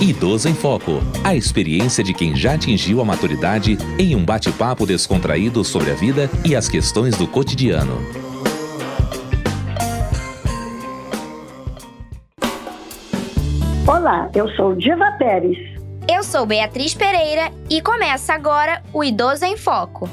Idoso em Foco. A experiência de quem já atingiu a maturidade em um bate-papo descontraído sobre a vida e as questões do cotidiano. Olá, eu sou Diva Pérez. Eu sou Beatriz Pereira e começa agora o Idoso em Foco.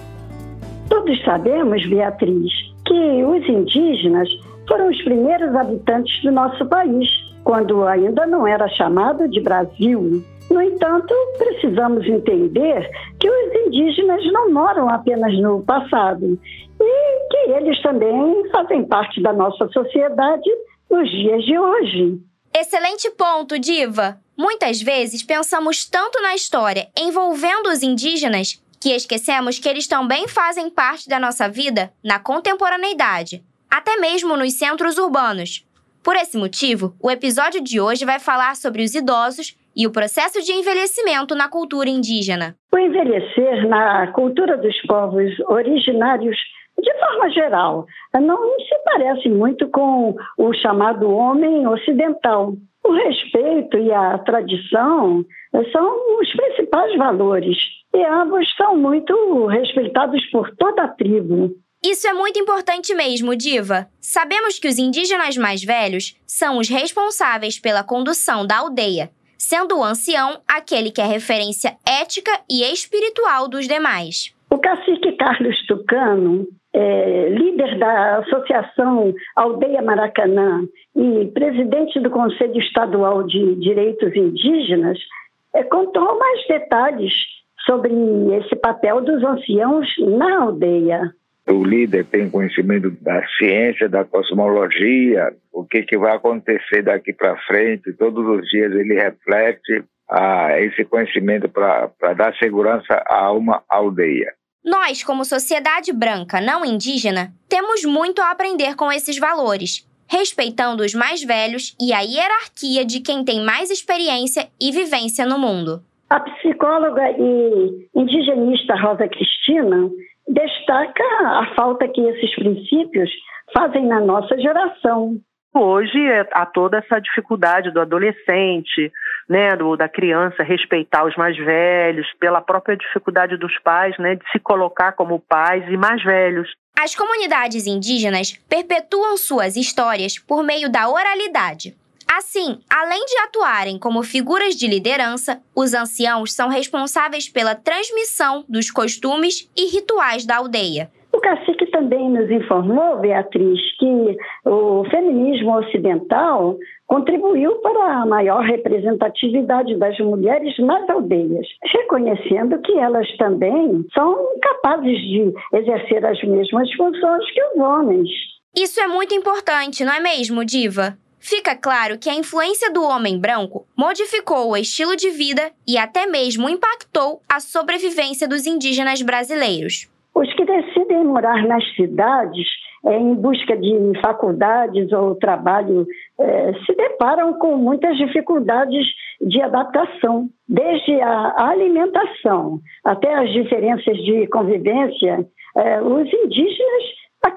Todos sabemos, Beatriz, que os indígenas foram os primeiros habitantes do nosso país quando ainda não era chamado de Brasil. No entanto, precisamos entender que os indígenas não moram apenas no passado e que eles também fazem parte da nossa sociedade nos dias de hoje. Excelente ponto, Diva! Muitas vezes pensamos tanto na história envolvendo os indígenas que esquecemos que eles também fazem parte da nossa vida na contemporaneidade, até mesmo nos centros urbanos. Por esse motivo, o episódio de hoje vai falar sobre os idosos e o processo de envelhecimento na cultura indígena. O envelhecer na cultura dos povos originários, de forma geral, não se parece muito com o chamado homem ocidental. O respeito e a tradição são os principais valores e ambos são muito respeitados por toda a tribo. Isso é muito importante mesmo, Diva. Sabemos que os indígenas mais velhos são os responsáveis pela condução da aldeia, sendo o ancião aquele que é referência ética e espiritual dos demais. O cacique Carlos Tucano, é, líder da Associação Aldeia Maracanã e presidente do Conselho Estadual de Direitos Indígenas, é, contou mais detalhes sobre esse papel dos anciãos na aldeia o líder tem conhecimento da ciência, da cosmologia, o que, que vai acontecer daqui para frente, todos os dias ele reflete ah, esse conhecimento para dar segurança a uma aldeia. Nós, como sociedade branca não indígena, temos muito a aprender com esses valores, respeitando os mais velhos e a hierarquia de quem tem mais experiência e vivência no mundo. A psicóloga e indigenista Rosa Cristina destaca a falta que esses princípios fazem na nossa geração. Hoje é, há toda essa dificuldade do adolescente, né, do, da criança respeitar os mais velhos, pela própria dificuldade dos pais, né, de se colocar como pais e mais velhos. As comunidades indígenas perpetuam suas histórias por meio da oralidade, Assim, além de atuarem como figuras de liderança, os anciãos são responsáveis pela transmissão dos costumes e rituais da aldeia. O cacique também nos informou, Beatriz, que o feminismo ocidental contribuiu para a maior representatividade das mulheres nas aldeias, reconhecendo que elas também são capazes de exercer as mesmas funções que os homens. Isso é muito importante, não é mesmo, Diva? Fica claro que a influência do homem branco modificou o estilo de vida e até mesmo impactou a sobrevivência dos indígenas brasileiros. Os que decidem morar nas cidades é, em busca de faculdades ou trabalho é, se deparam com muitas dificuldades de adaptação, desde a alimentação até as diferenças de convivência. É, os indígenas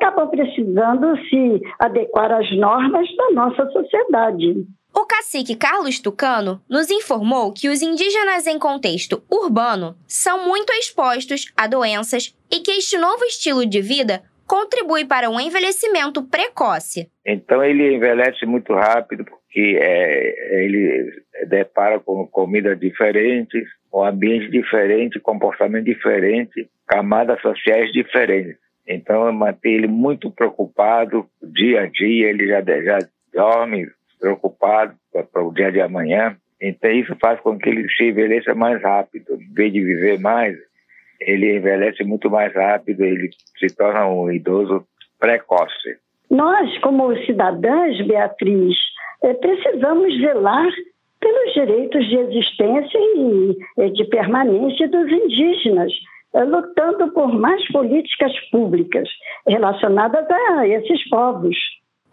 acabam precisando se adequar às normas da nossa sociedade. O cacique Carlos Tucano nos informou que os indígenas em contexto urbano são muito expostos a doenças e que este novo estilo de vida contribui para um envelhecimento precoce. Então ele envelhece muito rápido porque é, ele depara com comida diferente, um ambiente diferente, comportamento diferente, camadas sociais diferentes. Então, manter ele muito preocupado, dia a dia, ele já, já dorme preocupado para o dia de amanhã. Então, isso faz com que ele se envelheça mais rápido. Em vez de viver mais, ele envelhece muito mais rápido, ele se torna um idoso precoce. Nós, como cidadãs, Beatriz, eh, precisamos zelar pelos direitos de existência e de permanência dos indígenas eh, lutando por mais políticas públicas relacionadas a esses povos.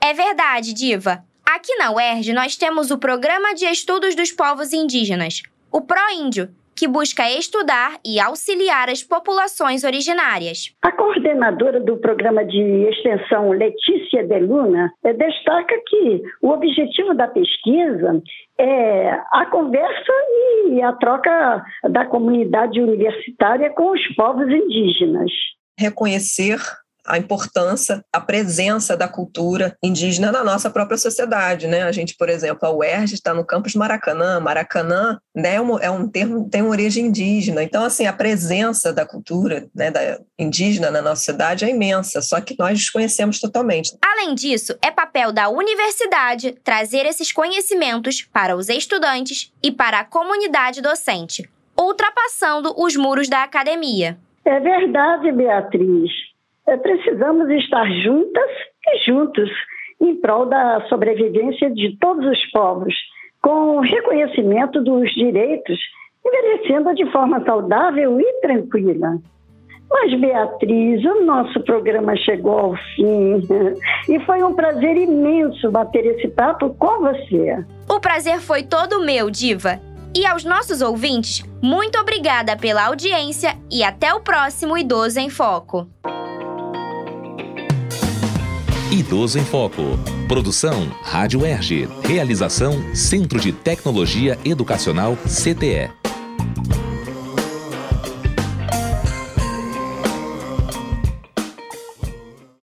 É verdade, Diva. Aqui na UERJ nós temos o Programa de Estudos dos Povos Indígenas, o PROINDIO, que busca estudar e auxiliar as populações originárias. A coordenadora do programa de extensão, Letícia Deluna, eh, destaca que o objetivo da pesquisa é a conversa e a troca da comunidade universitária com os povos indígenas. Reconhecer a importância, a presença da cultura indígena na nossa própria sociedade, né? A gente, por exemplo, a UERJ está no campus Maracanã. Maracanã né, é um termo tem origem indígena. Então, assim, a presença da cultura né, da indígena na nossa cidade é imensa, só que nós desconhecemos totalmente. Além disso, é papel da universidade trazer esses conhecimentos para os estudantes e para a comunidade docente, ultrapassando os muros da academia. É verdade, Beatriz. É, precisamos estar juntas e juntos em prol da sobrevivência de todos os povos, com reconhecimento dos direitos, envelhecendo de forma saudável e tranquila. Mas, Beatriz, o nosso programa chegou ao fim e foi um prazer imenso bater esse papo com você. O prazer foi todo meu, Diva. E aos nossos ouvintes, muito obrigada pela audiência e até o próximo Idoso em Foco. Idoso em Foco. Produção Rádio Erge. Realização Centro de Tecnologia Educacional CTE.